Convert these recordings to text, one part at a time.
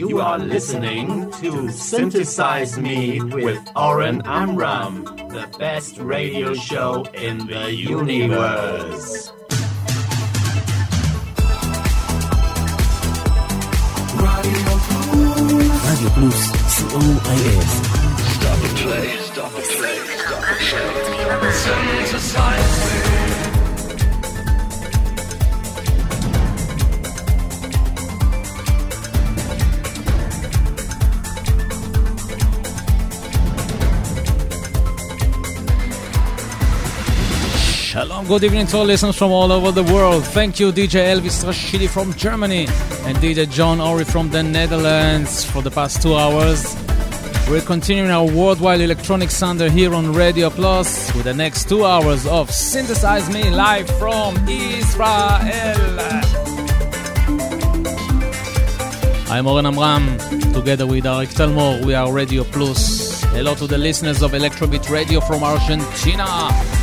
You are listening to Synthesize Me with Oren Amram, the best radio show in the universe. Radio Plus, COIS. Stop and play, stop and play, stop and play. Synthesize. Good evening to all listeners from all over the world. Thank you, DJ Elvis Rashidi from Germany and DJ John Ori from the Netherlands for the past two hours. We're continuing our worldwide electronic thunder here on Radio Plus with the next two hours of Synthesize Me live from Israel. I'm Oren Amram, together with Arik Talmor, we are Radio Plus. Hello to the listeners of Electrobit Radio from Argentina.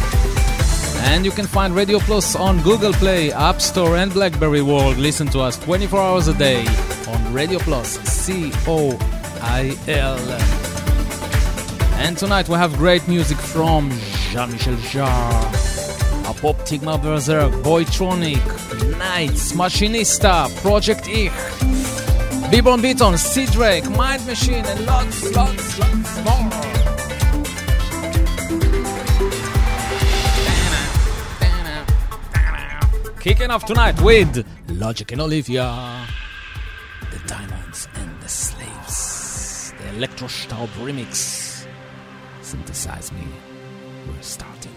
And you can find Radio Plus on Google Play, App Store, and Blackberry World. Listen to us 24 hours a day on Radio Plus, C O I L. And tonight we have great music from Jean Michel Jarre, Apoptygma Berzerk, Boytronic, Knights, Machinista, Project Ich, Bibon Beaton, Sea Drake, Mind Machine, and lots, lots, lots more. Kicking off tonight with Logic and Olivia, The Diamonds and the Slaves, the Elektrostaub remix. Synthesize me. We're starting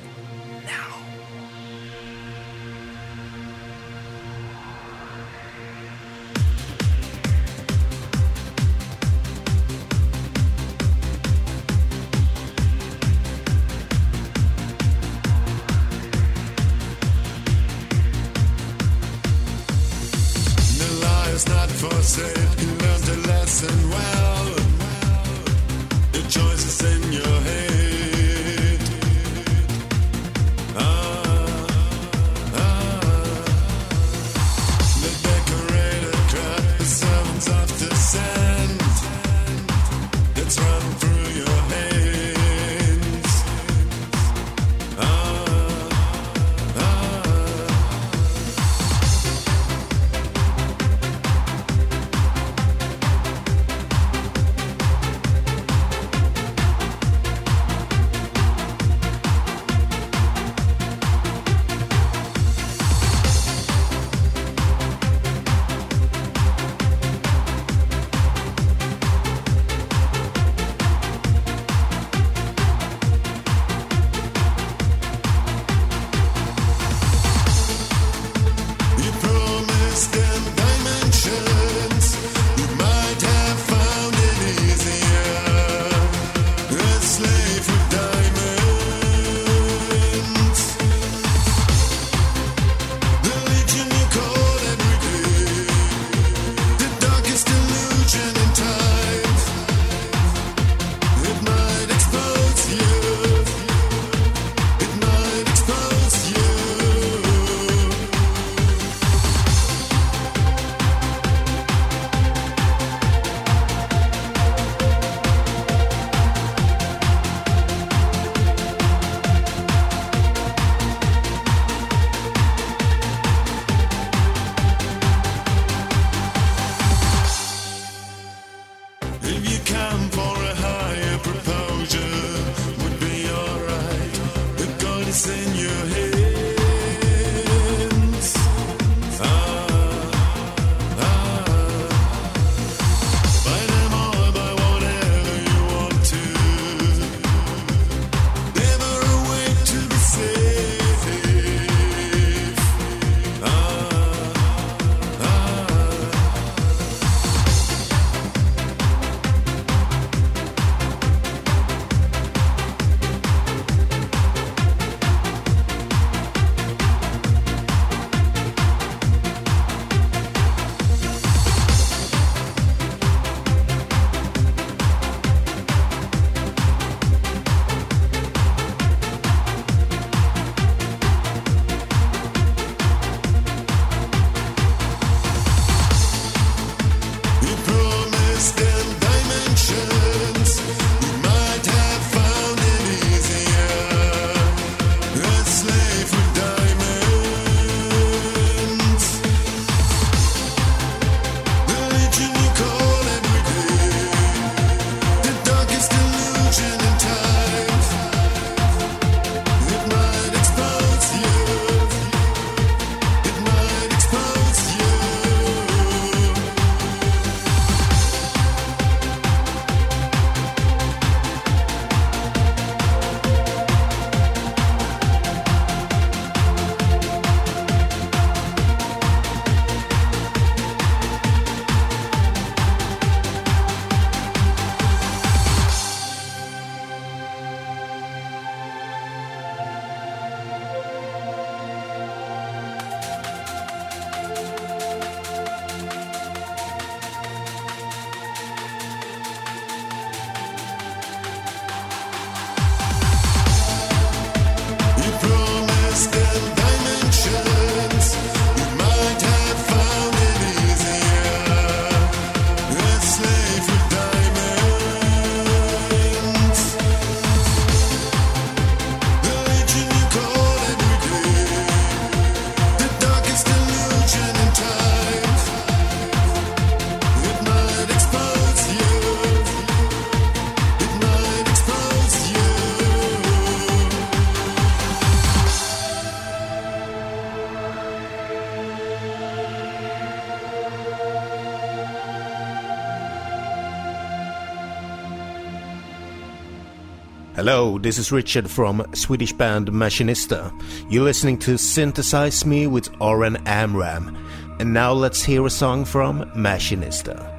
Hello, this is Richard from Swedish band Machinista. You're listening to Synthesize Me with Oren Amram. And now let's hear a song from Machinista.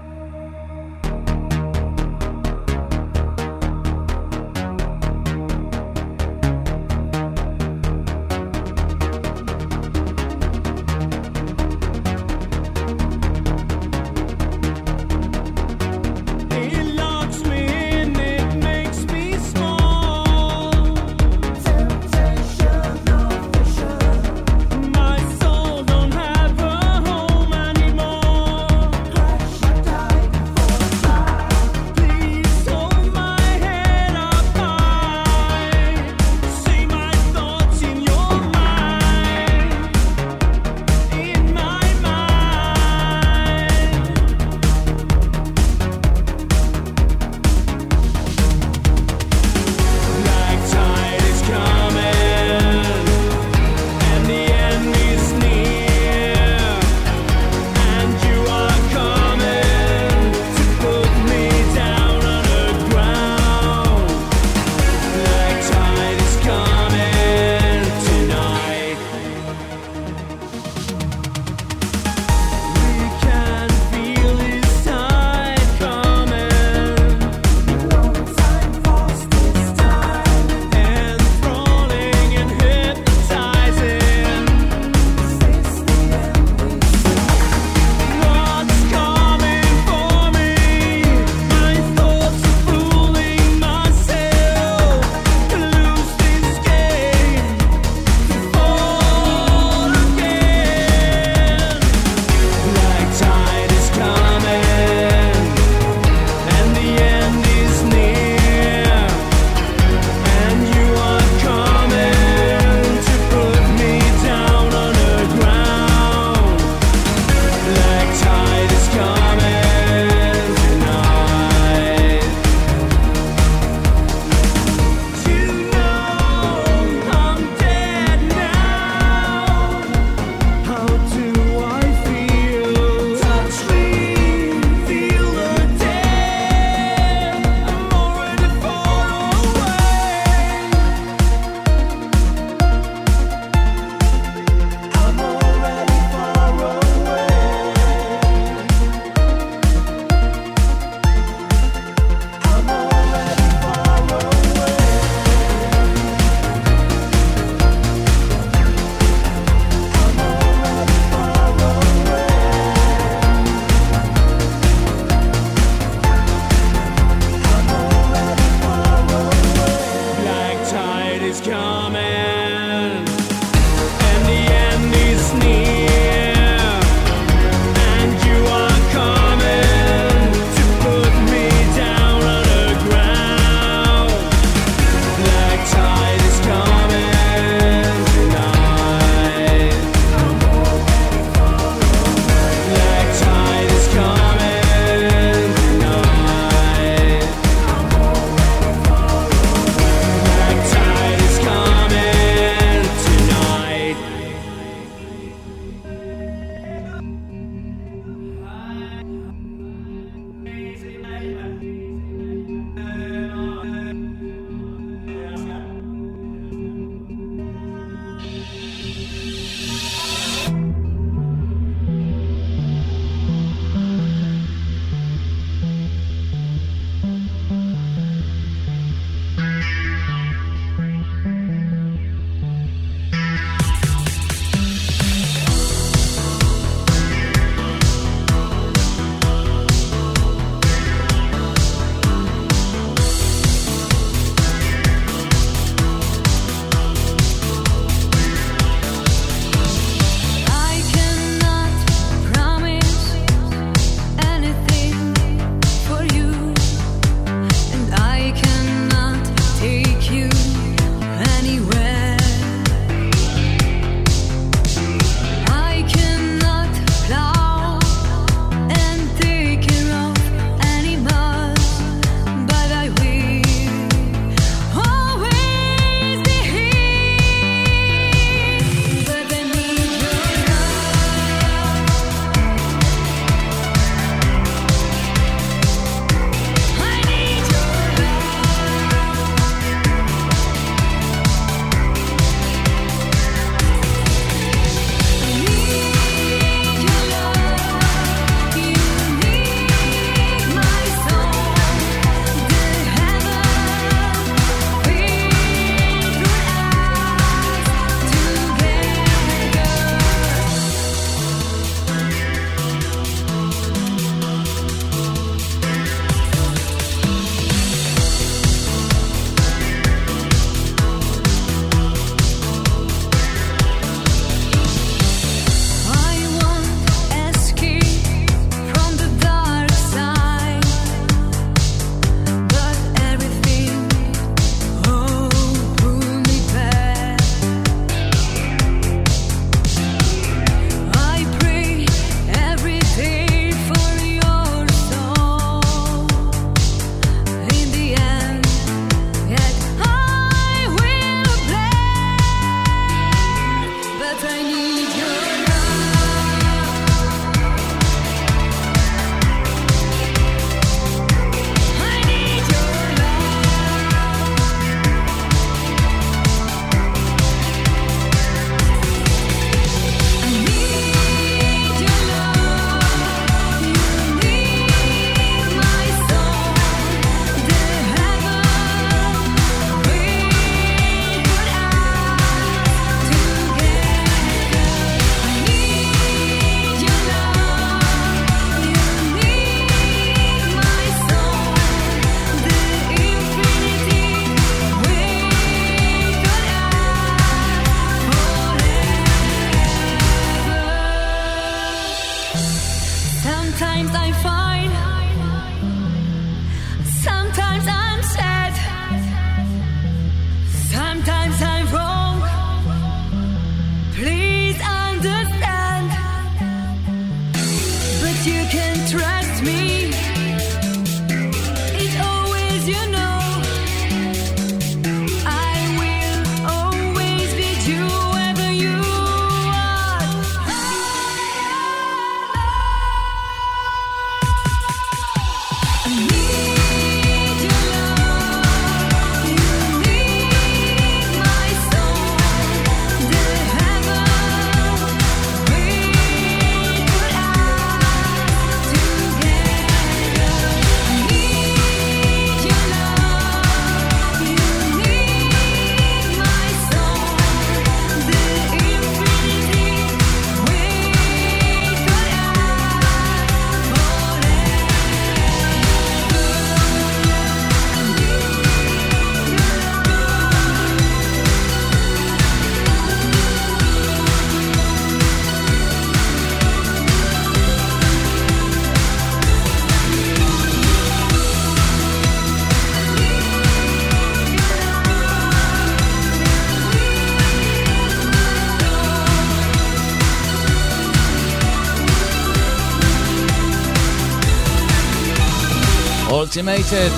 Ultimated.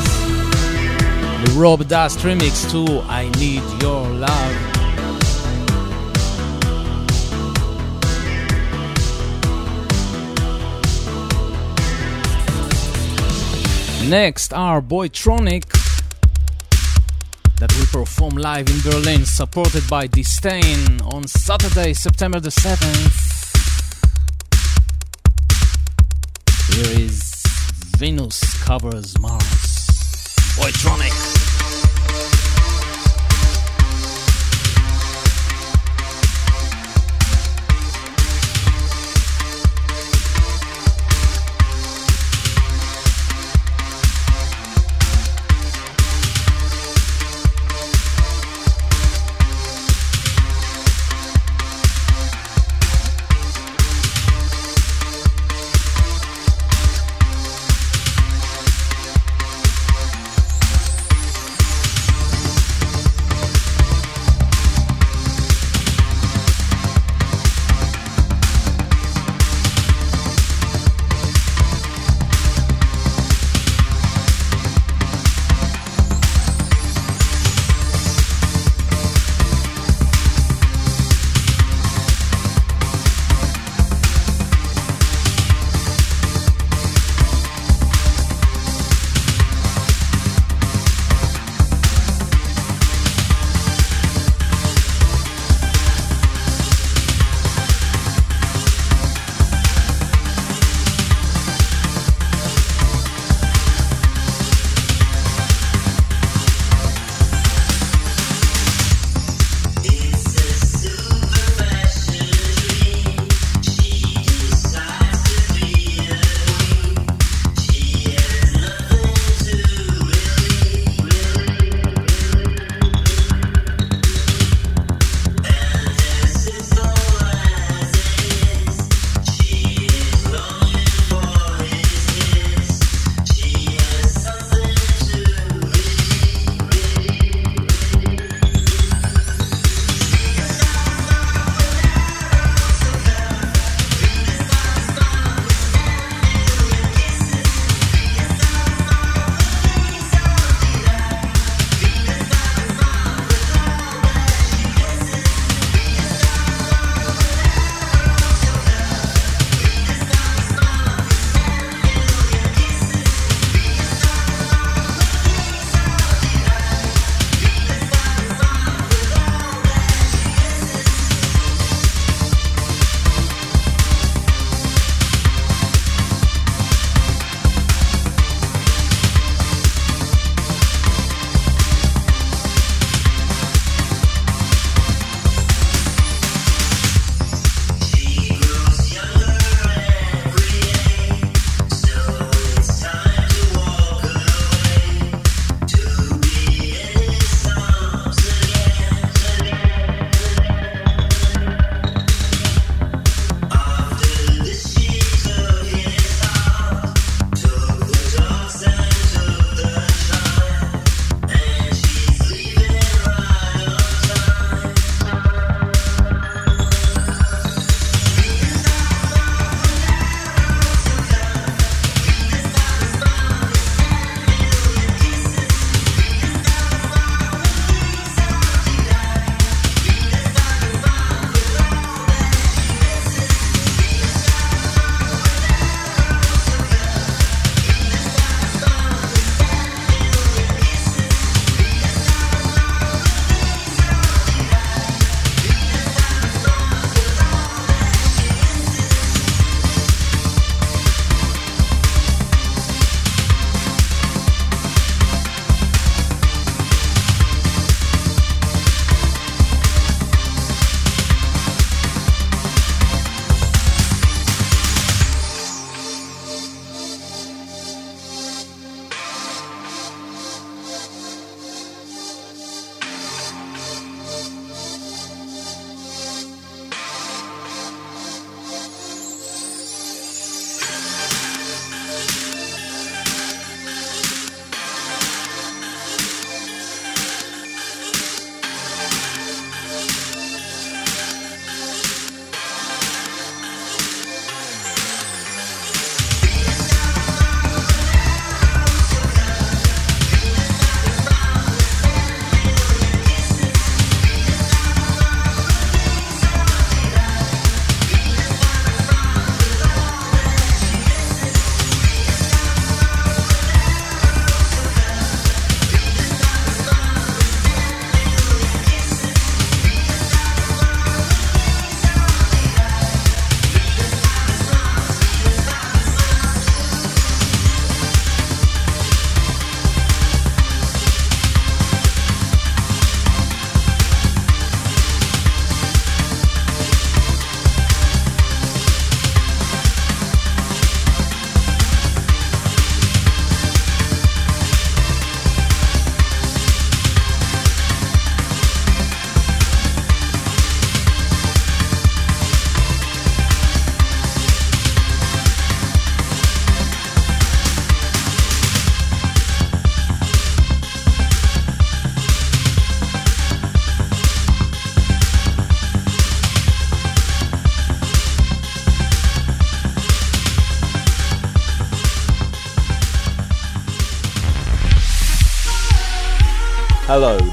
The Rob Dust remix to I Need Your Love. Next are Boytronic that will perform live in Berlin, supported by !distain on Saturday, September the 7th. Here is Venus covers Mars. Boytronic.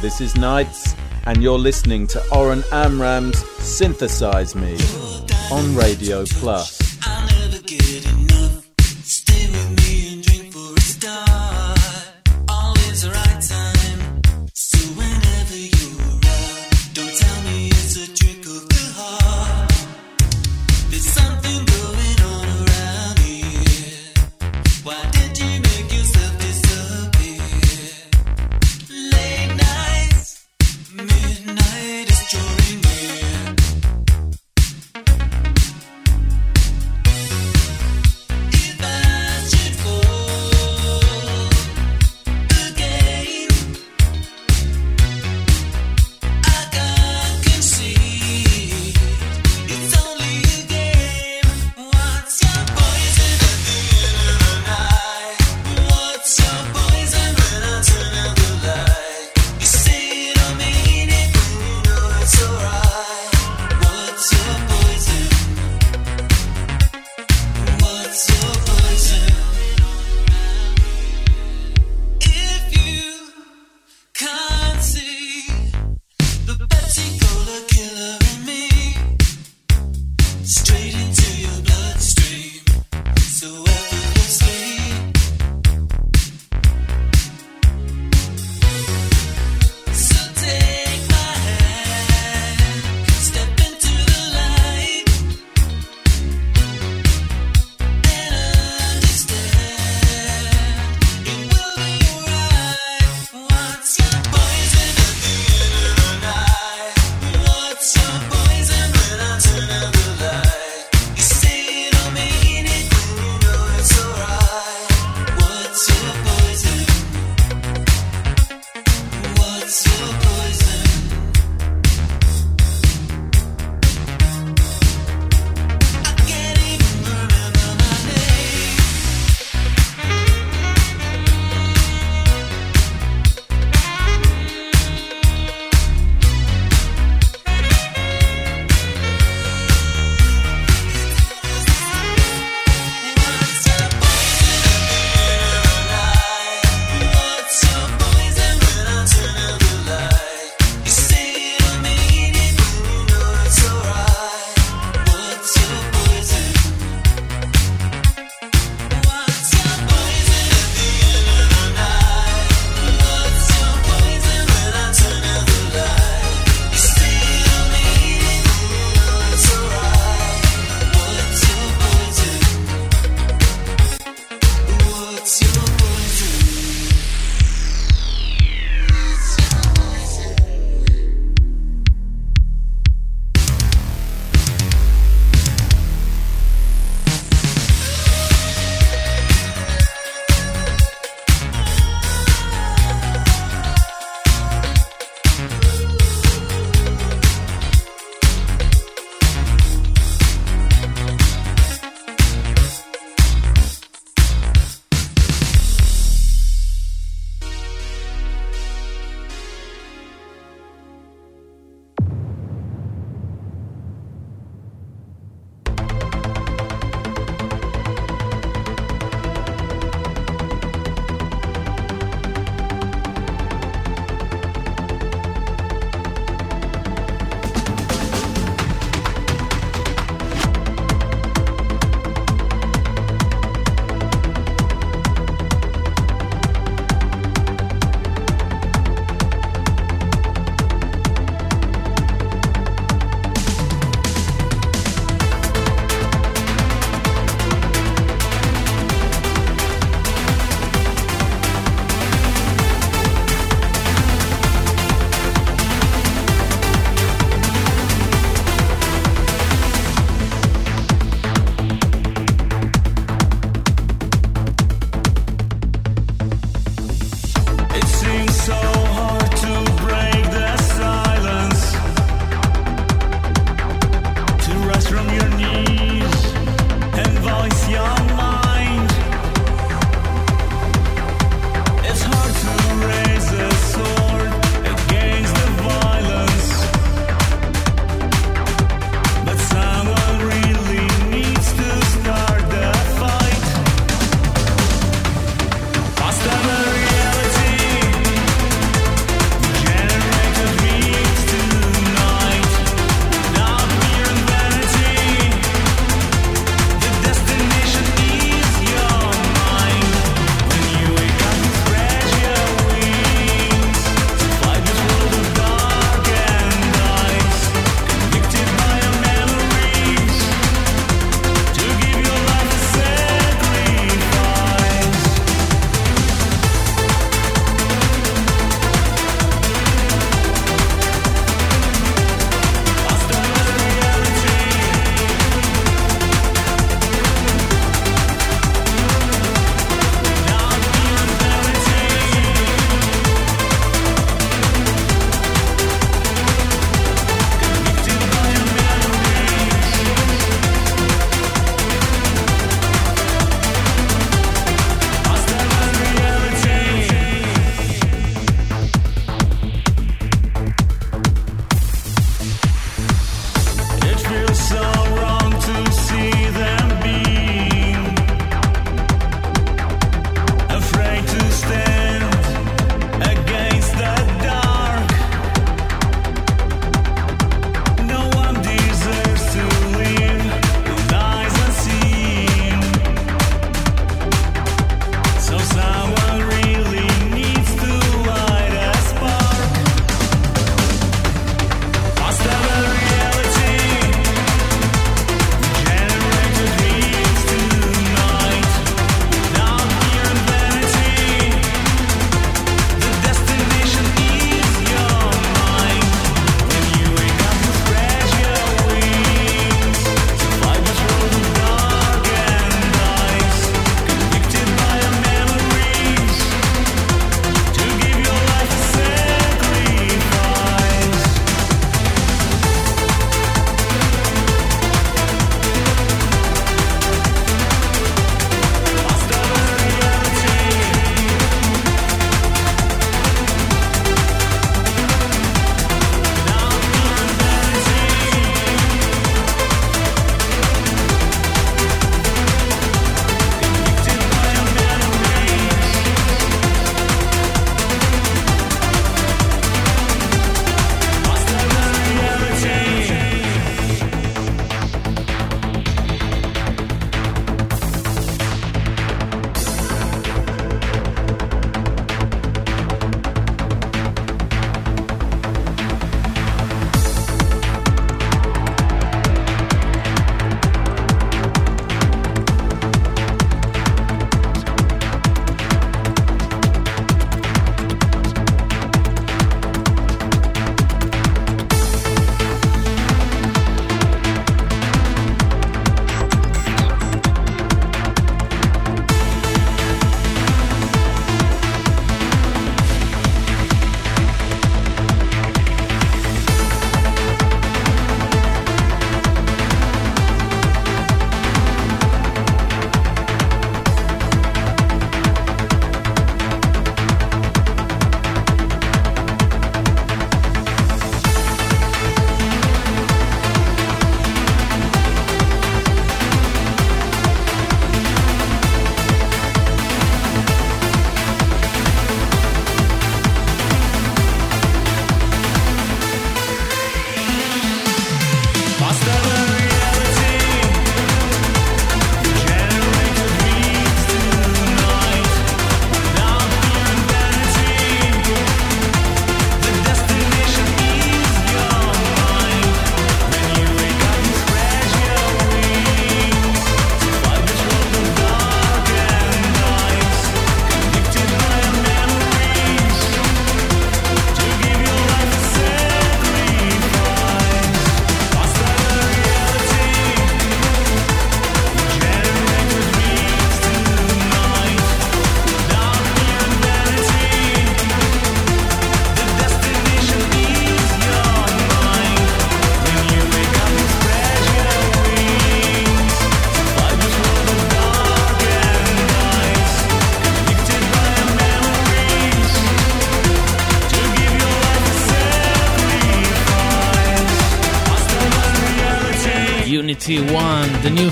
This is Nights, and you're listening to Oren Amram's Synthesize Me on Radio Plus.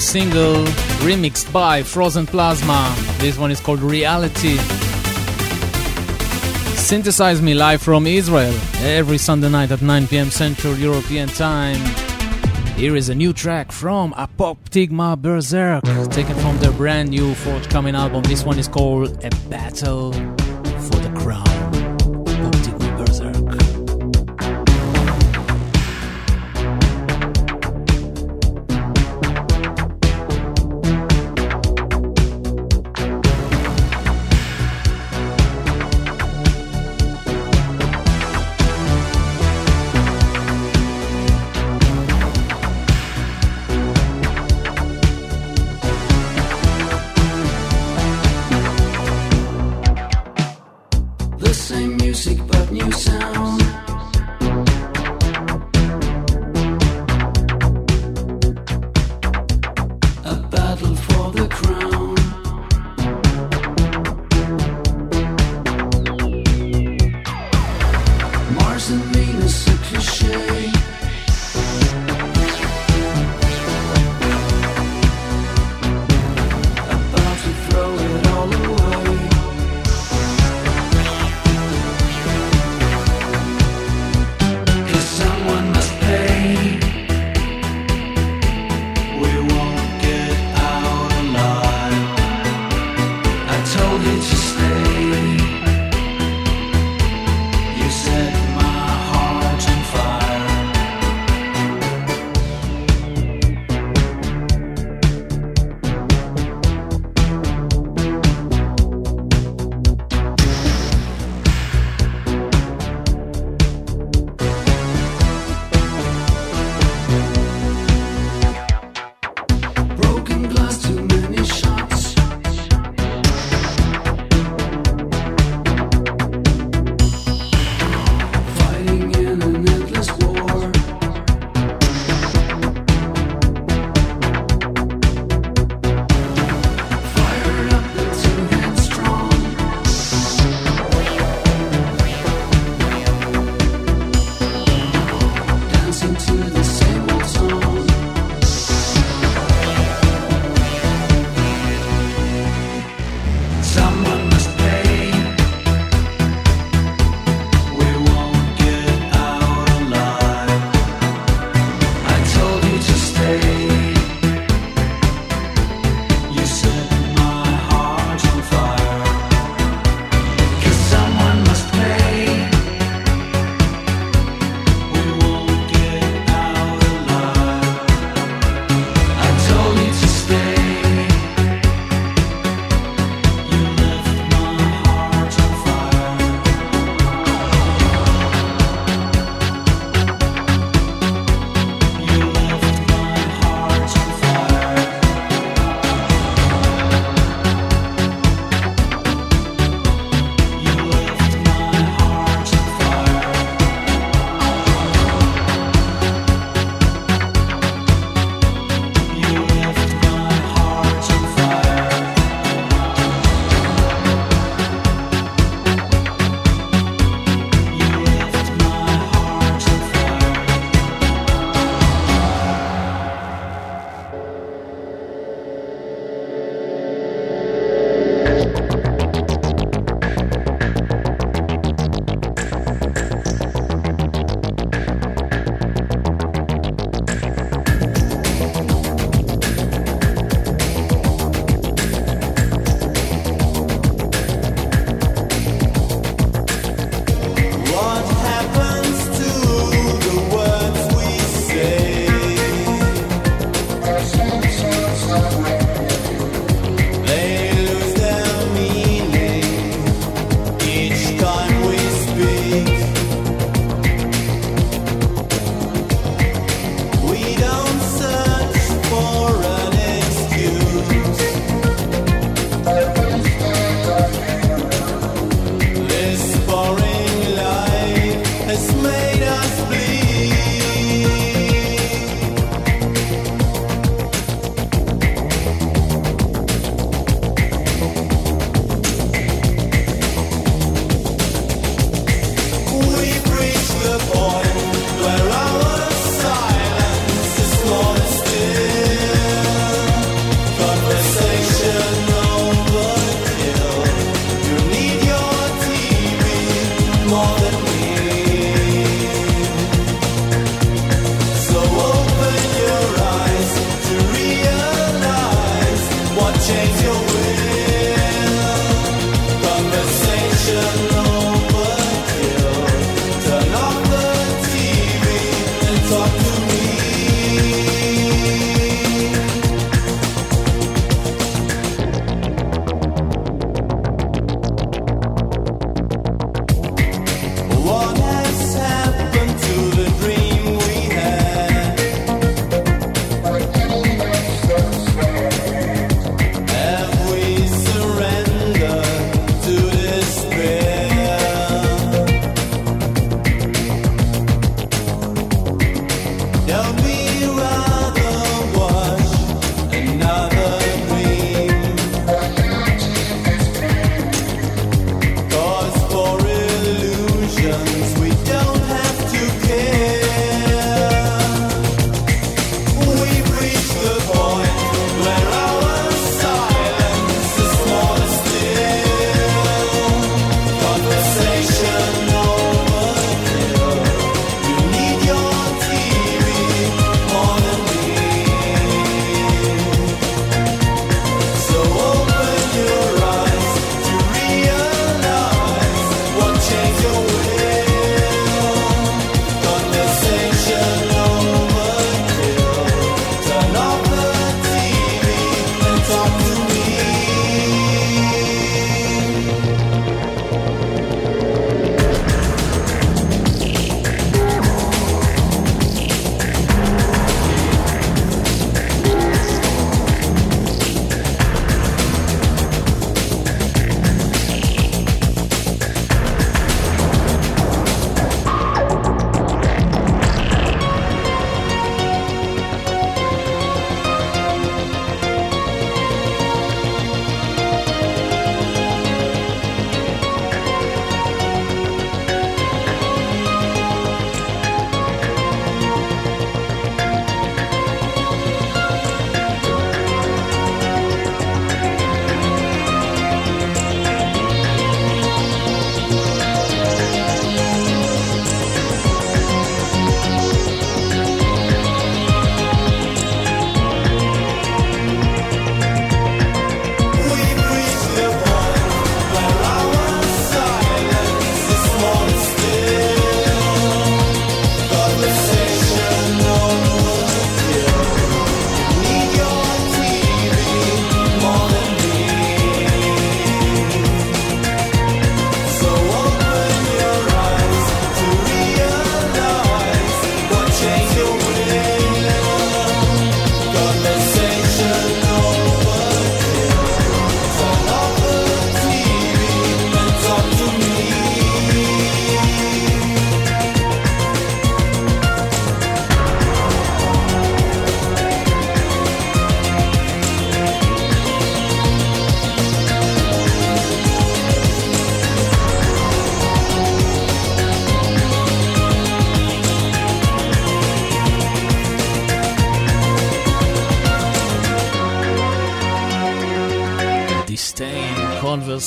Single remixed by Frozen Plasma. This one is called Reality. Synthesize Me live from Israel every Sunday night at 9 pm Central European Time. Here is a new track from Apoptygma Berzerk, taken from their brand new forthcoming album. This one is called A Battle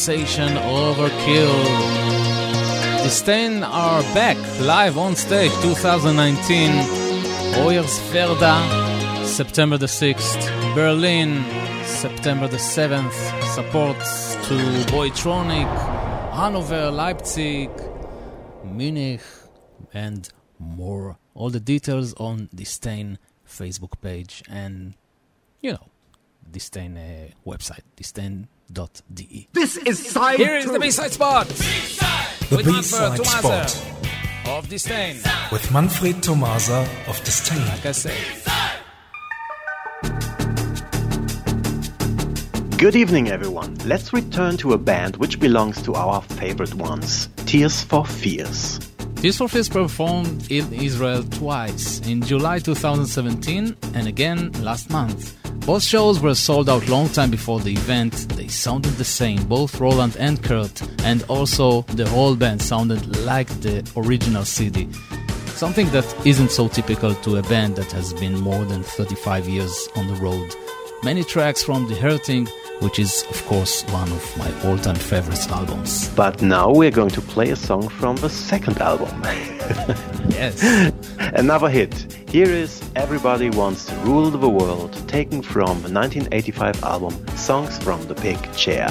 Conversation Overkill. distain are back live on stage 2019. Hoyerswerda, September the 6th. Berlin, September the 7th. Supports to Boytronic, Hanover, Leipzig, Munich, and more. All the details on distain Facebook page and, you know, distain uh, website, distain.de. This is side Here is the B-side spot The with B-side Manfred spot of distain. with Manfred Thomaser of distain. Like I say, Good evening, everyone. Let's return to a band which belongs to our favorite ones Tears for Fears. Tears for Fears performed in Israel twice, in July 2017 and again last month. Both shows were sold out long time before the event. They sounded the same, both Roland and Curt, and also the whole band sounded like the original CD. Something that isn't so typical to a band that has been more than 35 years on the road. Many tracks from The Hurting, which is, of course, one of my all time favorite albums. But now we're going to play a song from the second album. yes. Another hit. Here is Everybody Wants to Rule the World, taken from the 1985 album Songs from the Big Chair.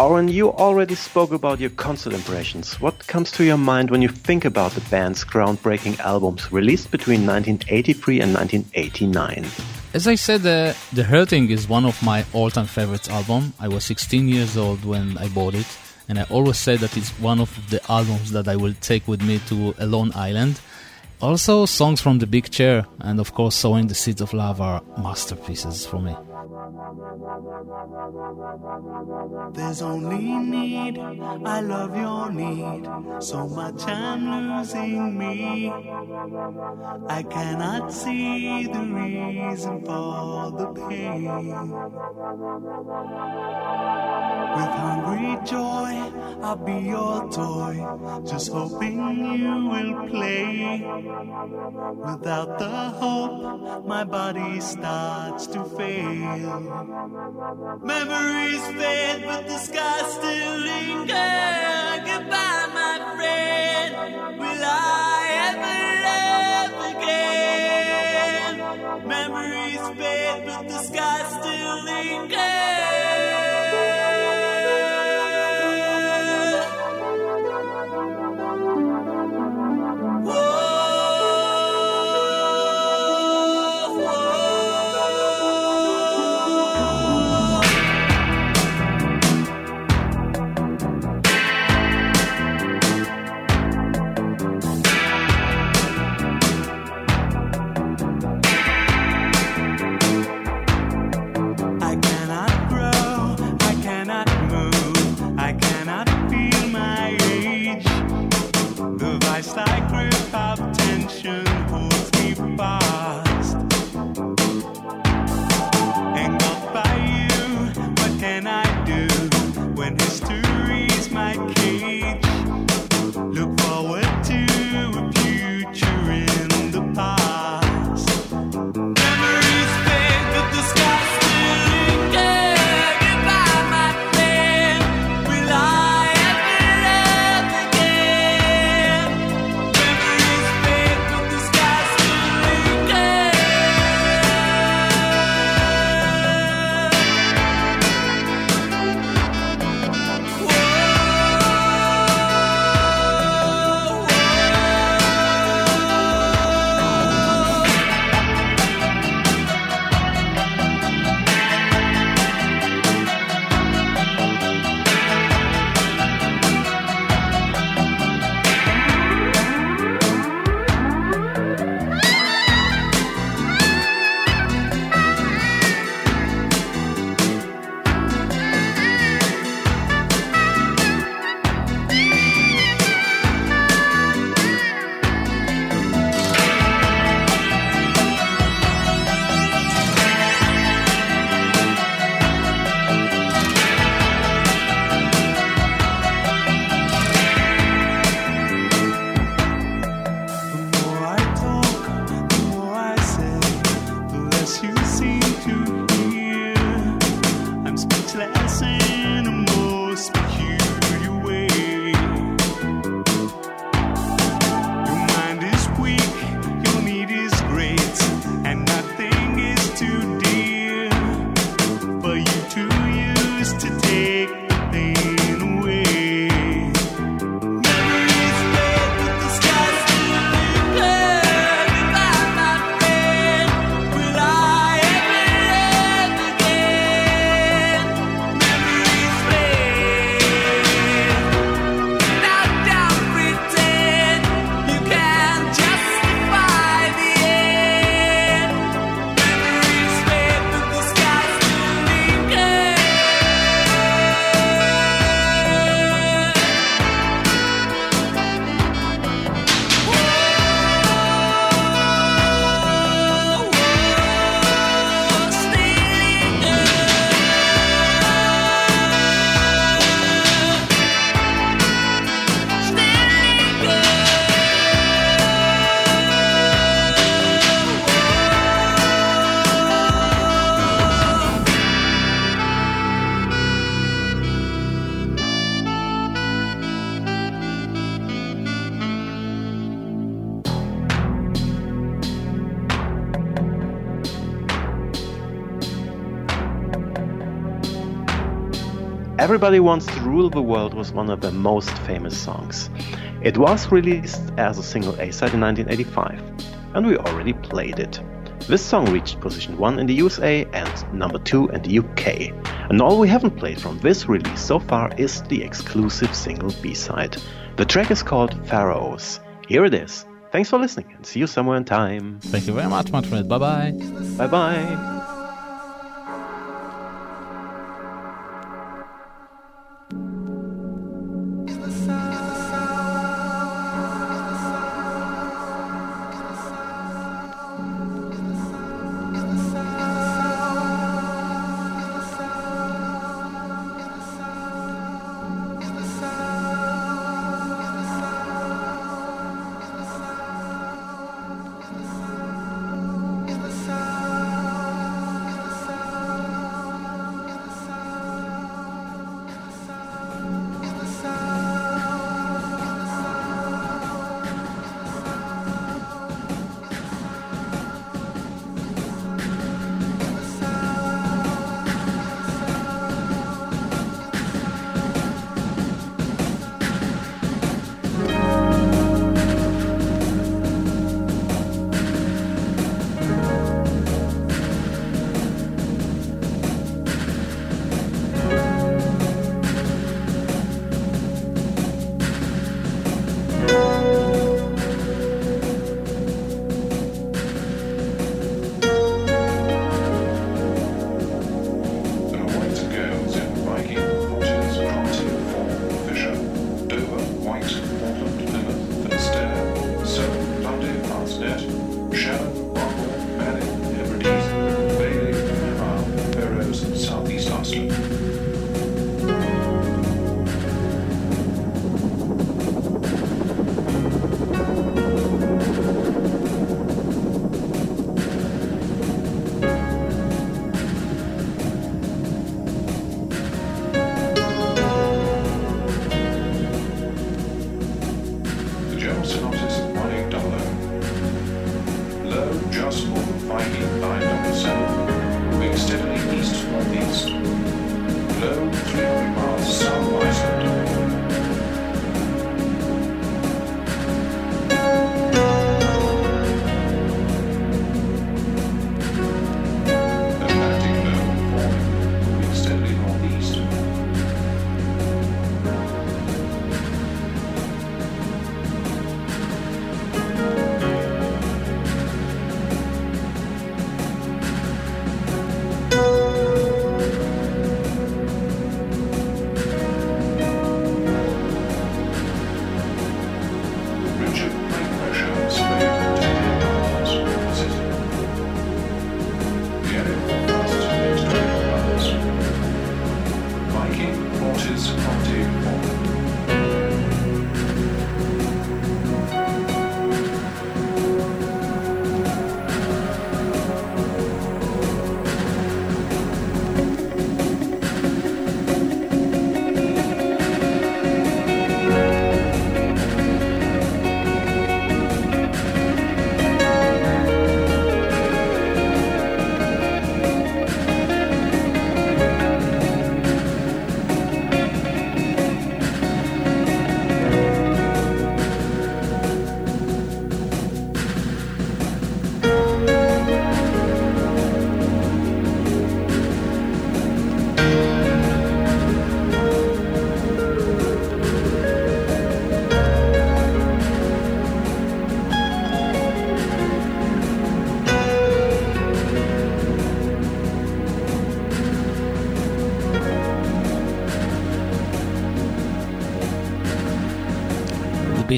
Oren, you already spoke about your concert impressions. What comes to your mind when you think about the band's groundbreaking albums released between 1983 and 1989? As I said, uh, The Hurting is one of my all-time favorites album. I was 16 years old when I bought it, and I always say that it's one of the albums that I will take with me to a lone island. Also, songs from The Big Chair and of course Sowing the Seeds of Love are masterpieces for me. There's only need, I love your need. So much I'm losing me. I cannot see the reason for the pain. With hungry joy, I'll be your toy. Just hoping you will play. Without the hope, my body starts to fail. Memories fade, but the sky still lingers. Goodbye, my friend. Will I ever love again? Memories fade, but the sky still lingers. Everybody Wants to Rule the World was one of their most famous songs. It was released as a single A-side in 1985, and we already played it. This song reached position 1 in the USA and number 2 in the UK. And all we haven't played from this release so far is the exclusive single B-side. The track is called Pharaohs. Here it is. Thanks for listening and see you somewhere in time. Thank you very much, Manfred. Bye bye. Bye bye.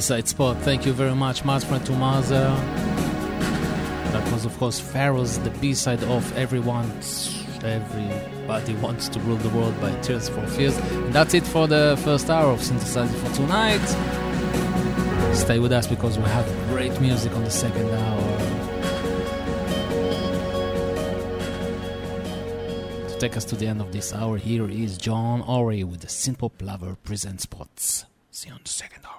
B-side spot. Thank you very much, Manfred Thomaser. That was, of course, Pharaohs, the B-side of Everyone's Everybody Wants to Rule the World by Tears for Fears. And that's it for the first hour of Synthesizer for tonight. Stay with us because we have great music on the second hour. To take us to the end of this hour, here is John Ory with the Synthpop Lover Present Spots. See you on the second hour.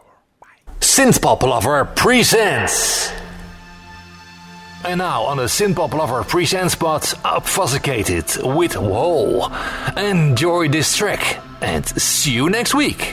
Synthpop Lover presents. And now on the Synthpop Lover presents spot, Obfuscated with Whole. Enjoy this track and see you next week.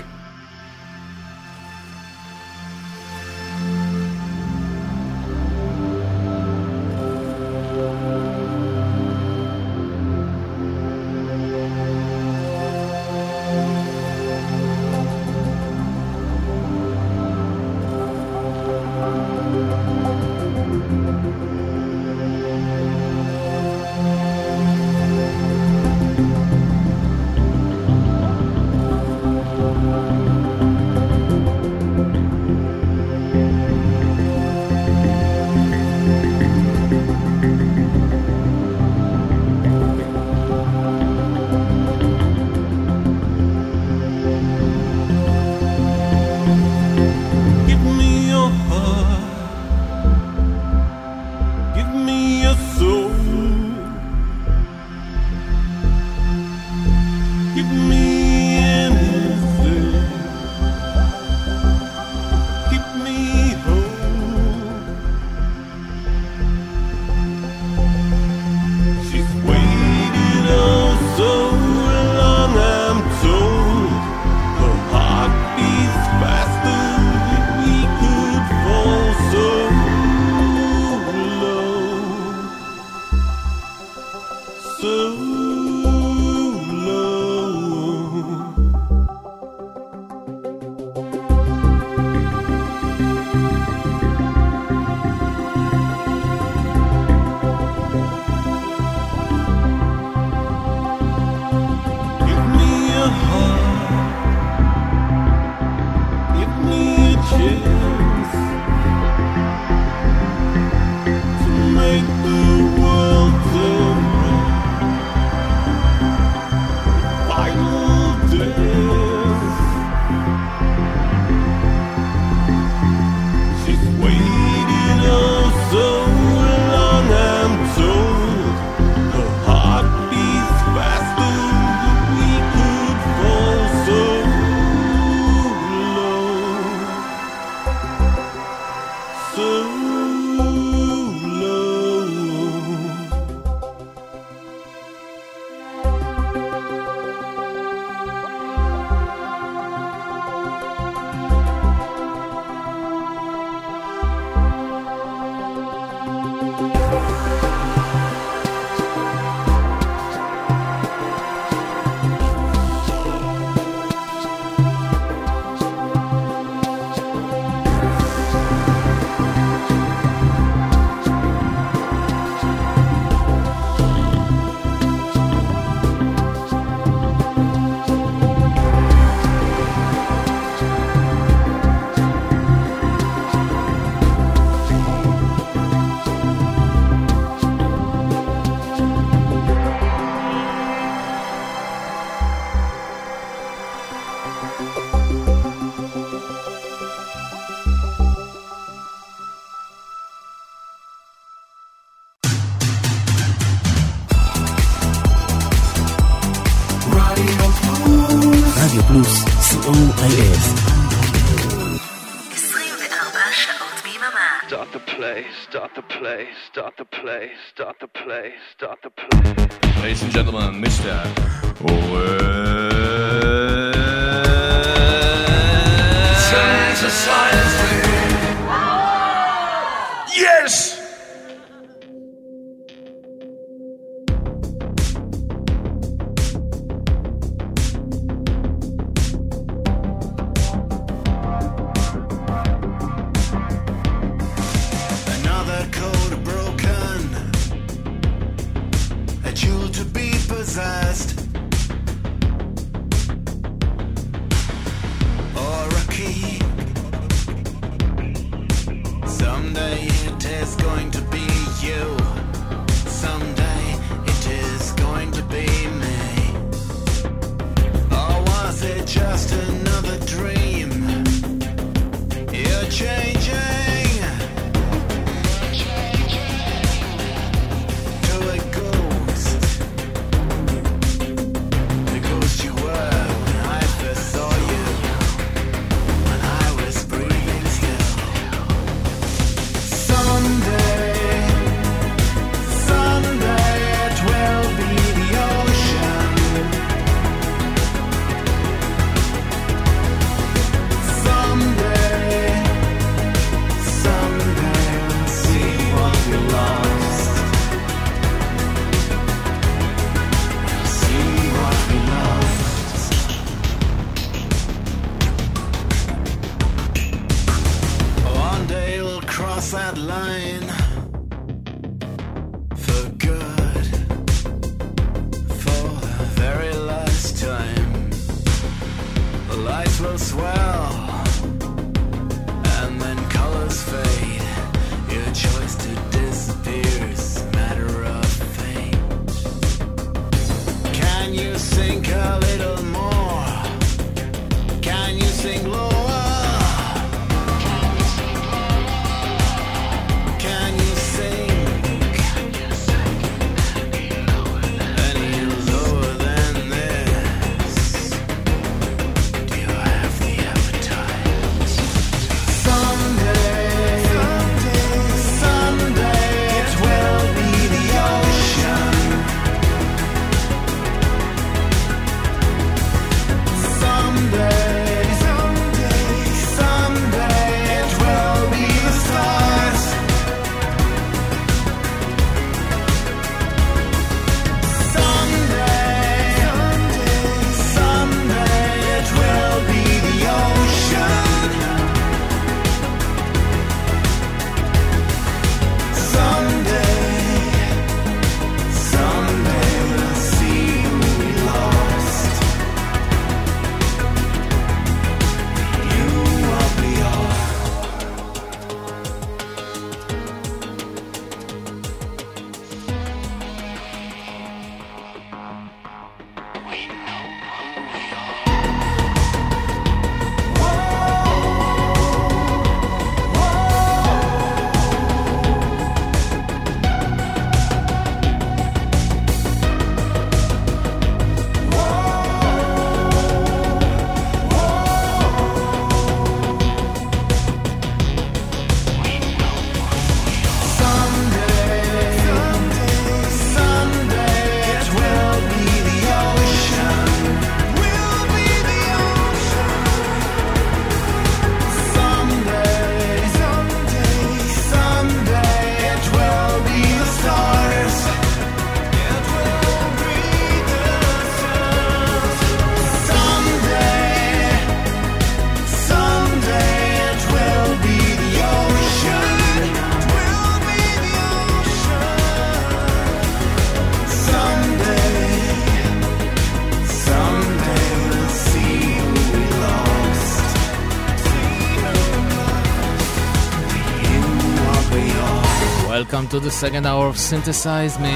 To the second hour of Synthesize Me.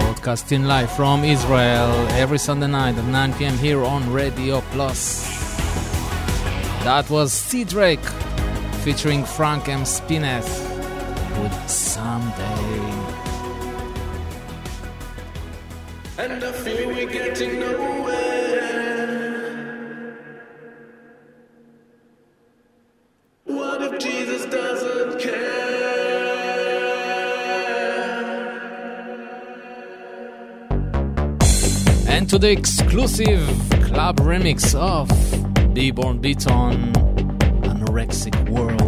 Broadcasting live from Israel every Sunday night at 9 pm here on Radio Plus. That was Sea Drake featuring Frank M. Spinath with Someday. And I feel we're getting. The exclusive club remix of Beborn Beton, Anorexic World.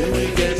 World is going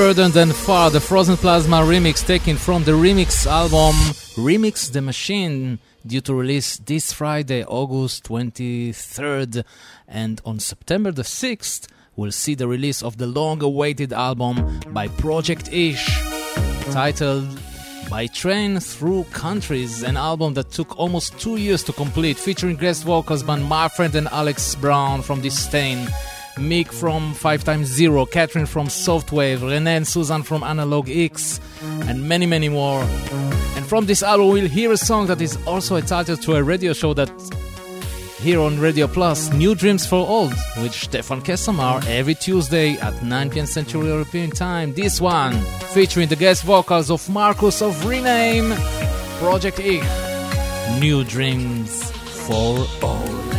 Further Than Far, the Frozen Plasma remix taken from the remix album Remix the Machine, due to release this Friday, August 23rd. And on September the 6th, we'll see the release of the long awaited album by Project Ish, titled By Train Through Countries, an album that took almost two years to complete, featuring guest vocals by my friend and Alex Braun from distain. Mick from 5 times 0 Catherine from Softwave, Renee and Susan from Analog X, and many, many more. And from this album, we'll hear a song that is also a title to a radio show that here on Radio Plus, New Dreams for Old, with Stefan Kessamar every Tuesday at 9 p.m. Central European Time. This one featuring the guest vocals of Marcus of Rename, Project E, New Dreams for Old.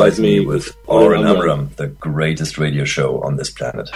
Synthesize Me with Oren Amram, the greatest radio show on this planet.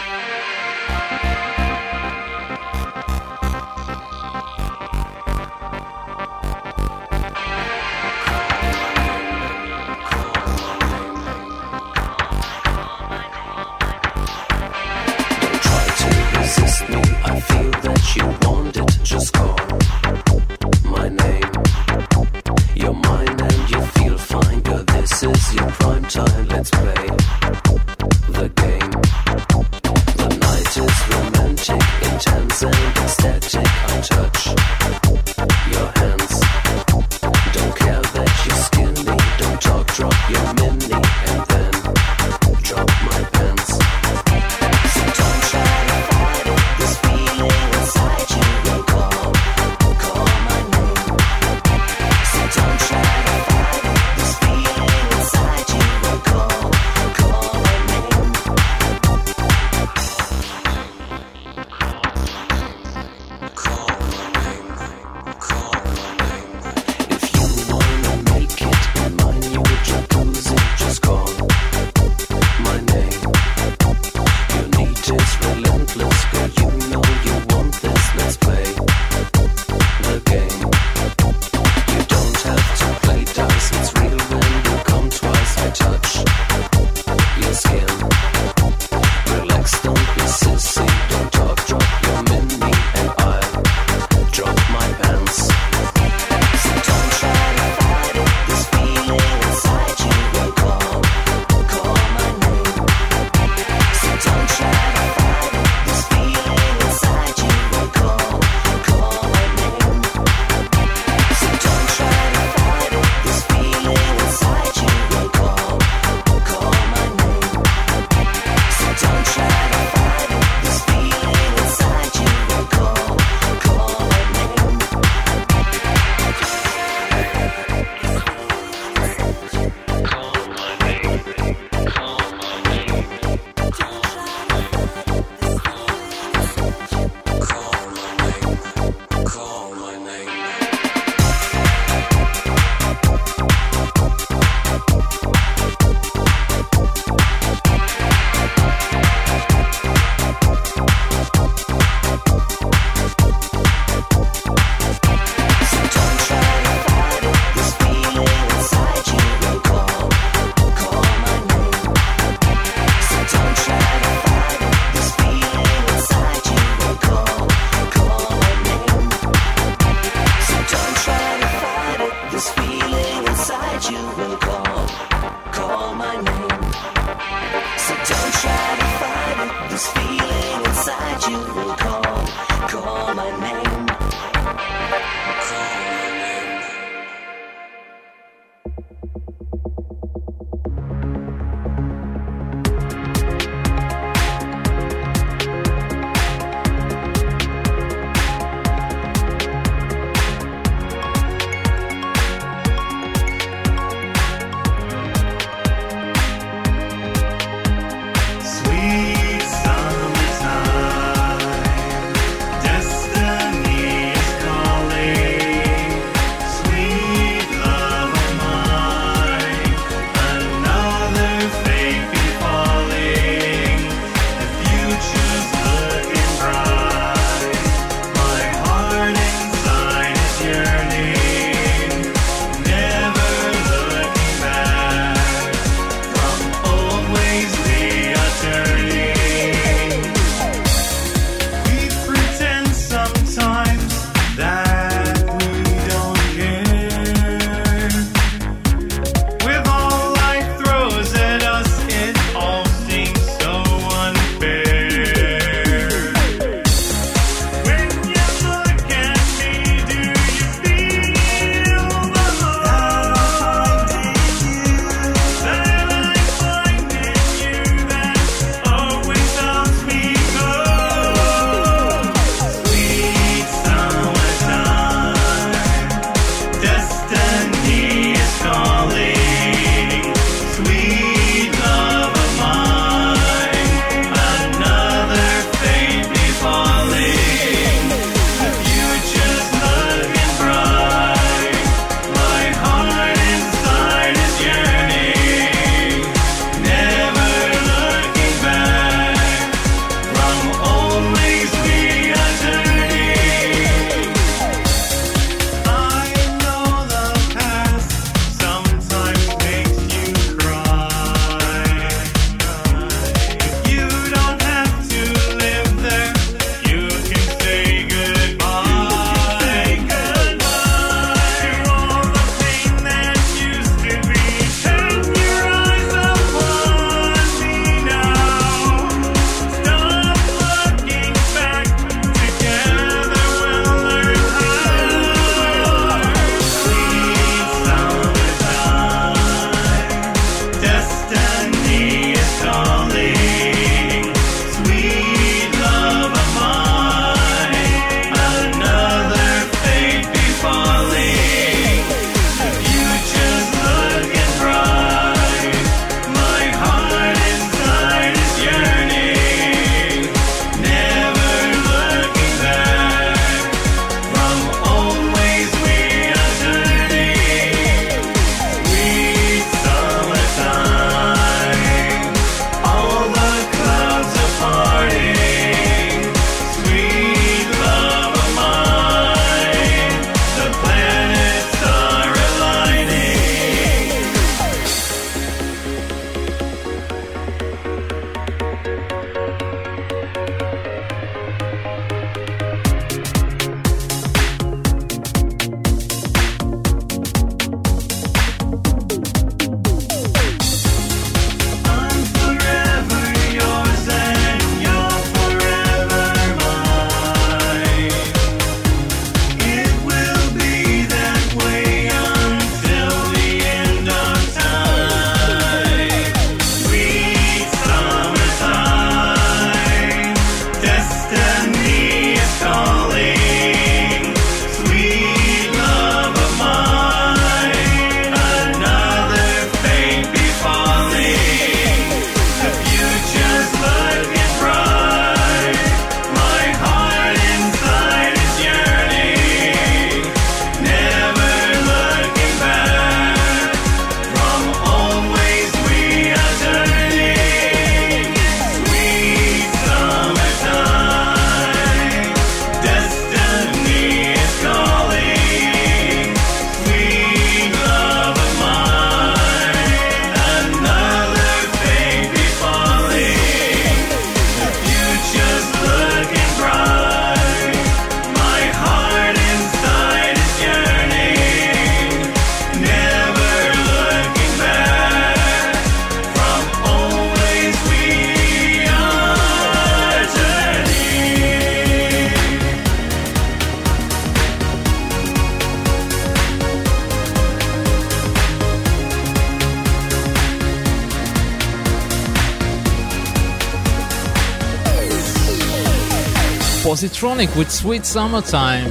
Musitronic with Sweet Summertime.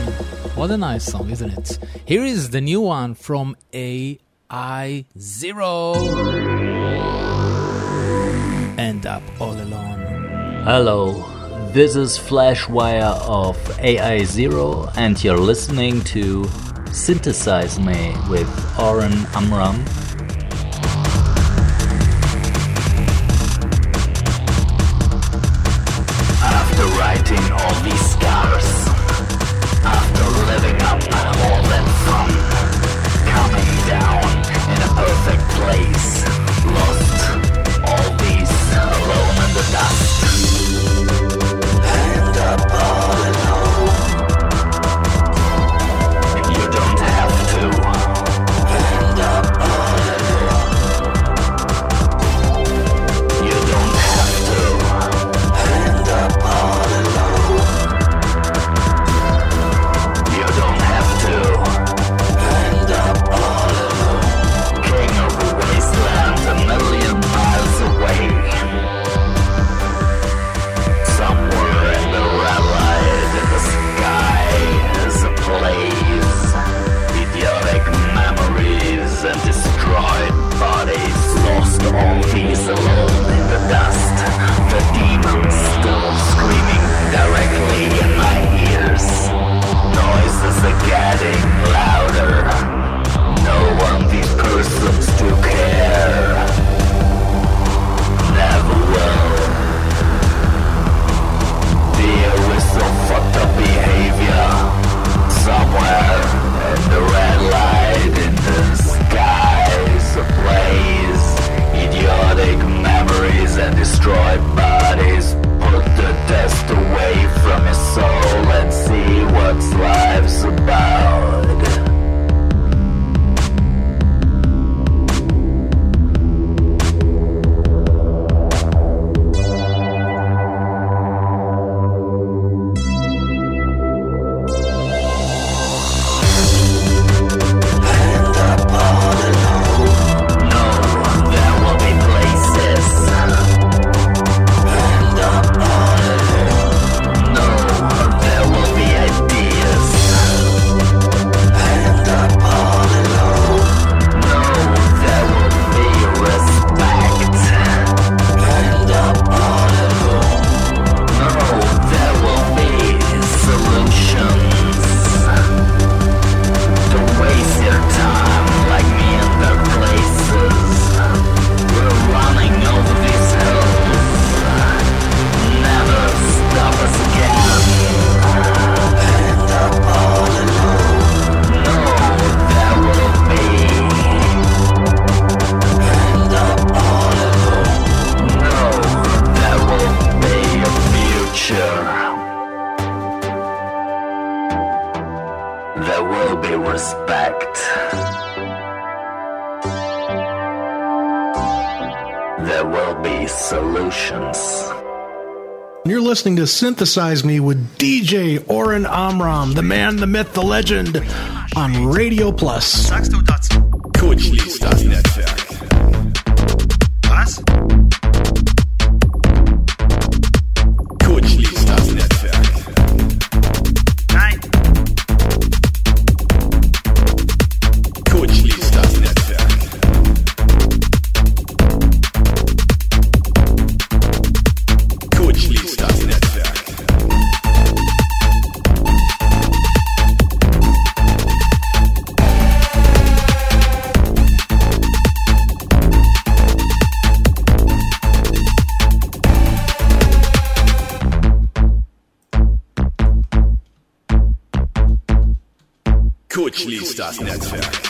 What a nice song, isn't it? Here is the new one from AI Zero. End up all alone. Hello, this is Flashwire of AI Zero, and you're listening to Synthesize Me with Oren Amram listening to Synthesize Me with DJ Oren Amram, the man, the myth, the legend, on Radio Plus. Das Netzwerk.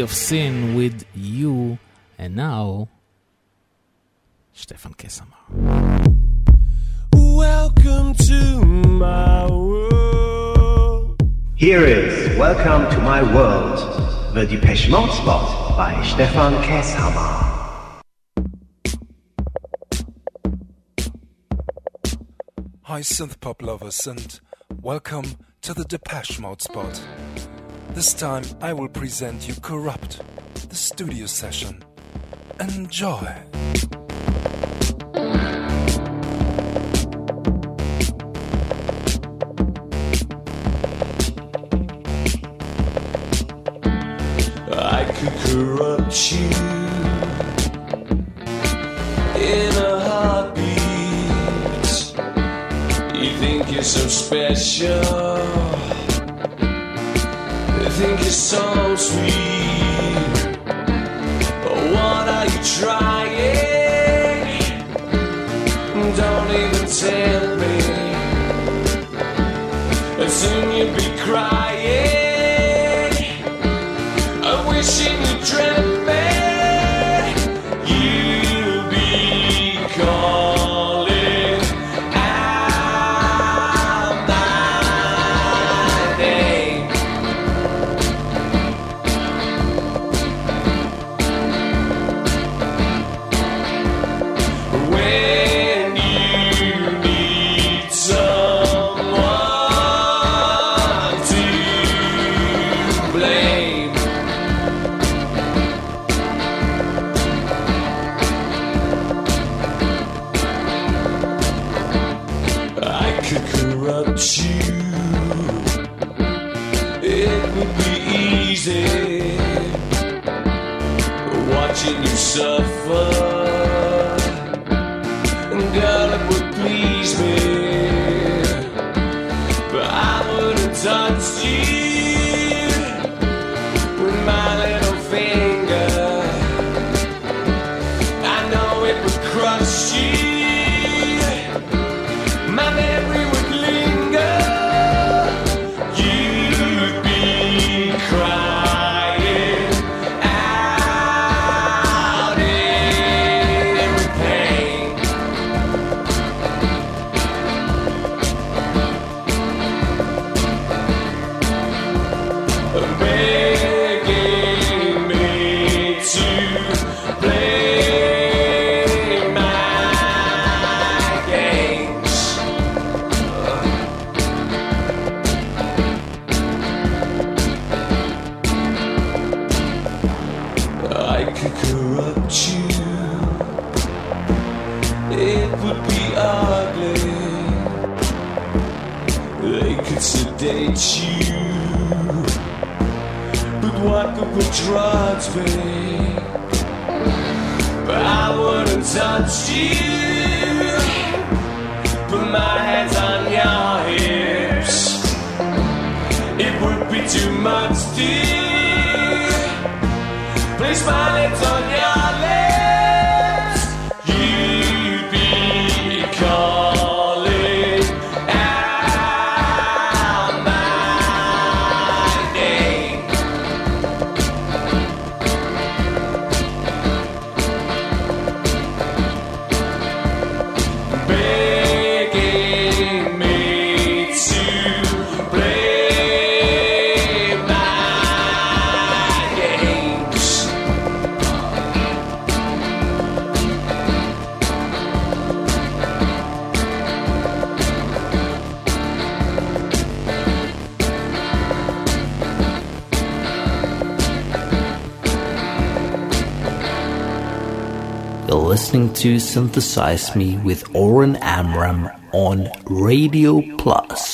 Of Sin with You, and now, Stefan Kessamar. Welcome to my world. Here is Welcome to My World, the Depeche Mode spot by Stefan Kesshammer. Hi, synth pop lovers, and welcome to the Depeche Mode spot. This time I will present you Corrupt, the studio session. Enjoy! I could corrupt you in a heartbeat. You think you're so special think is so sweet. But what are you trying? Don't even tell me. to synthesize me with Oren Amram on Radio Plus.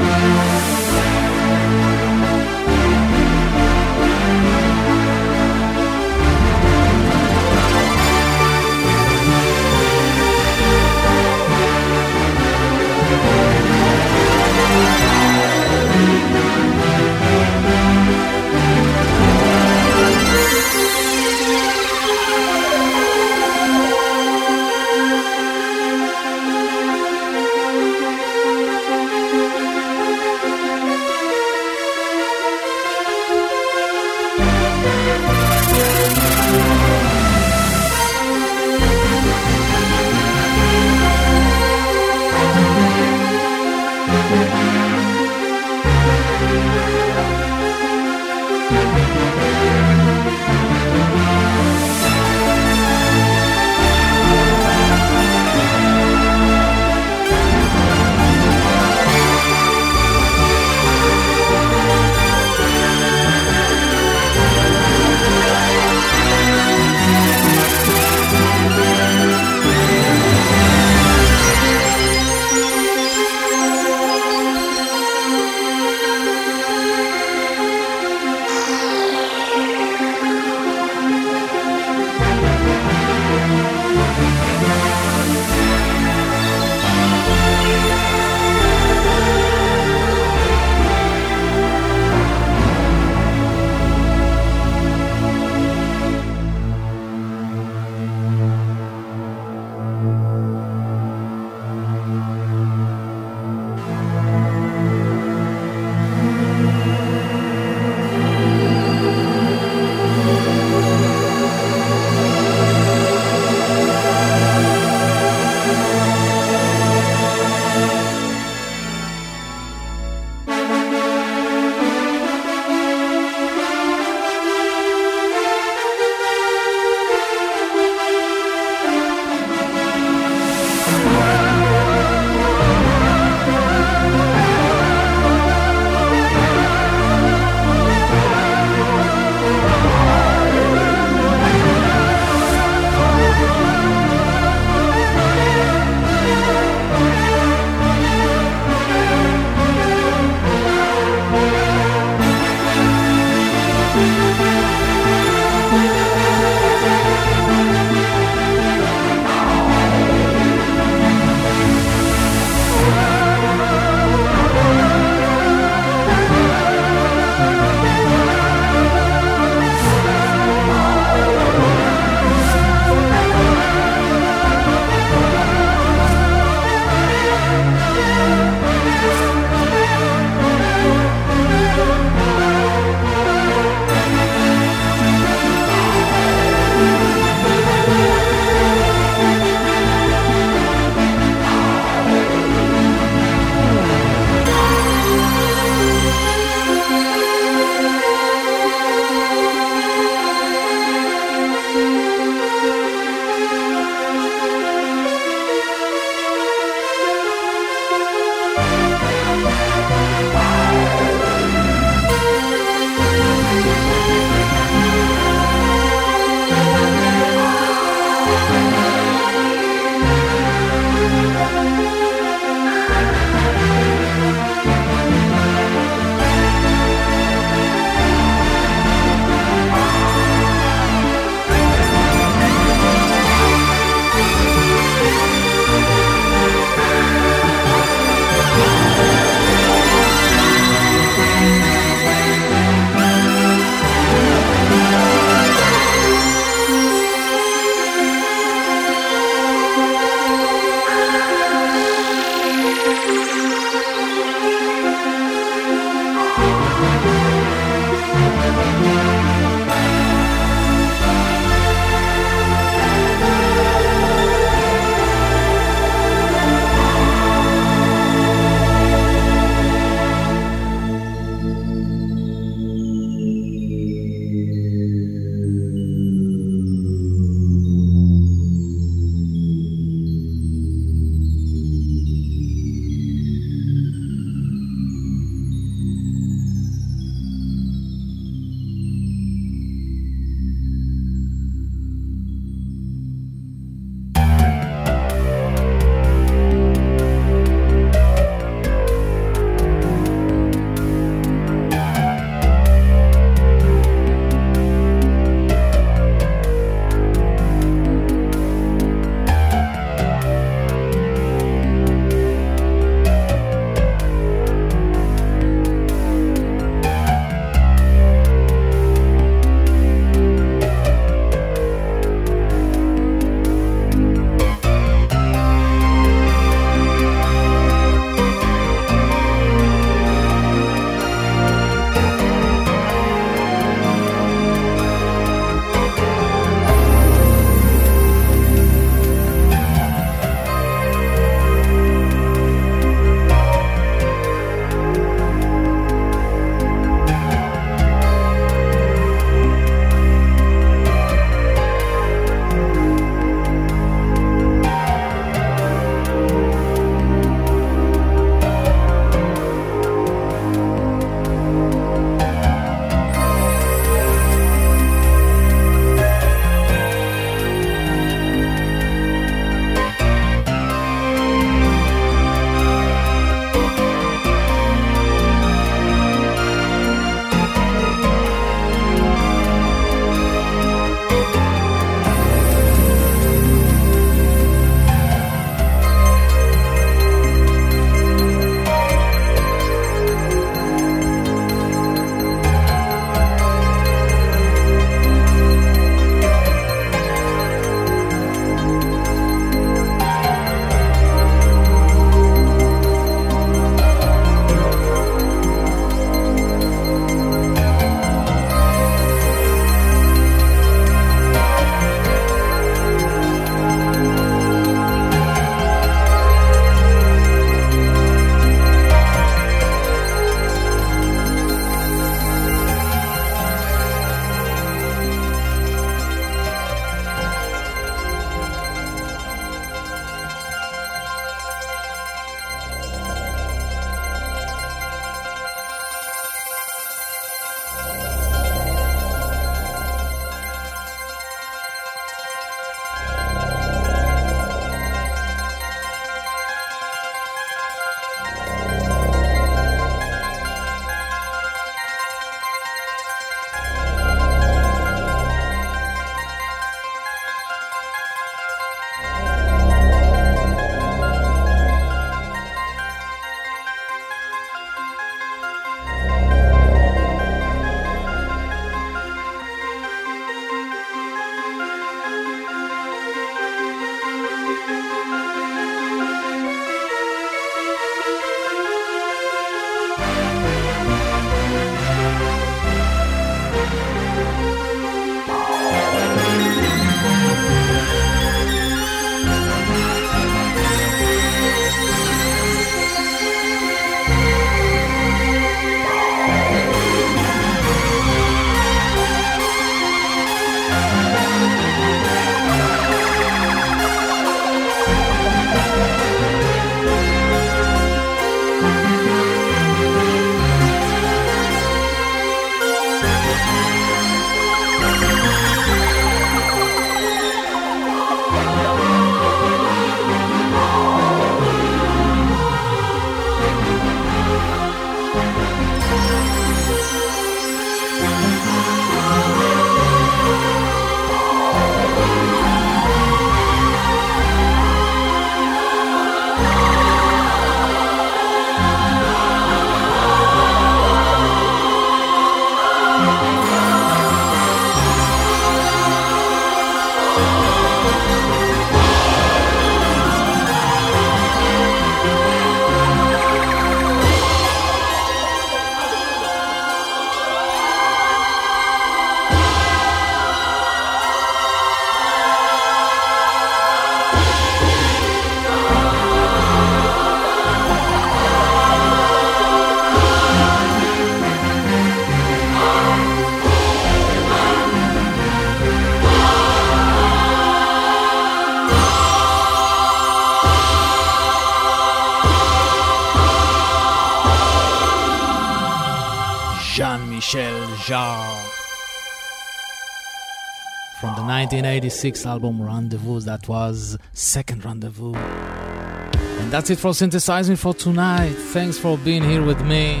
1986 album Rendezvous, that was Second Rendezvous. And that's it for synthesizing for tonight. Thanks for being here with me.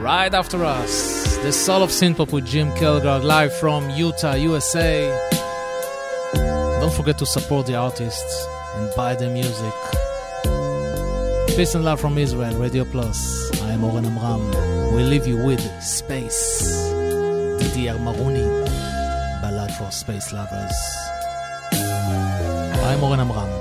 Right after us, the Soul of Synthpop with Jim Kelgard live from Utah, USA. Don't forget to support the artists and buy their music. Peace and love from Israel, Radio Plus. I am Oren Amram. We leave you with Space. Didier Ballad for Space Lovers. I'm Oren Amram.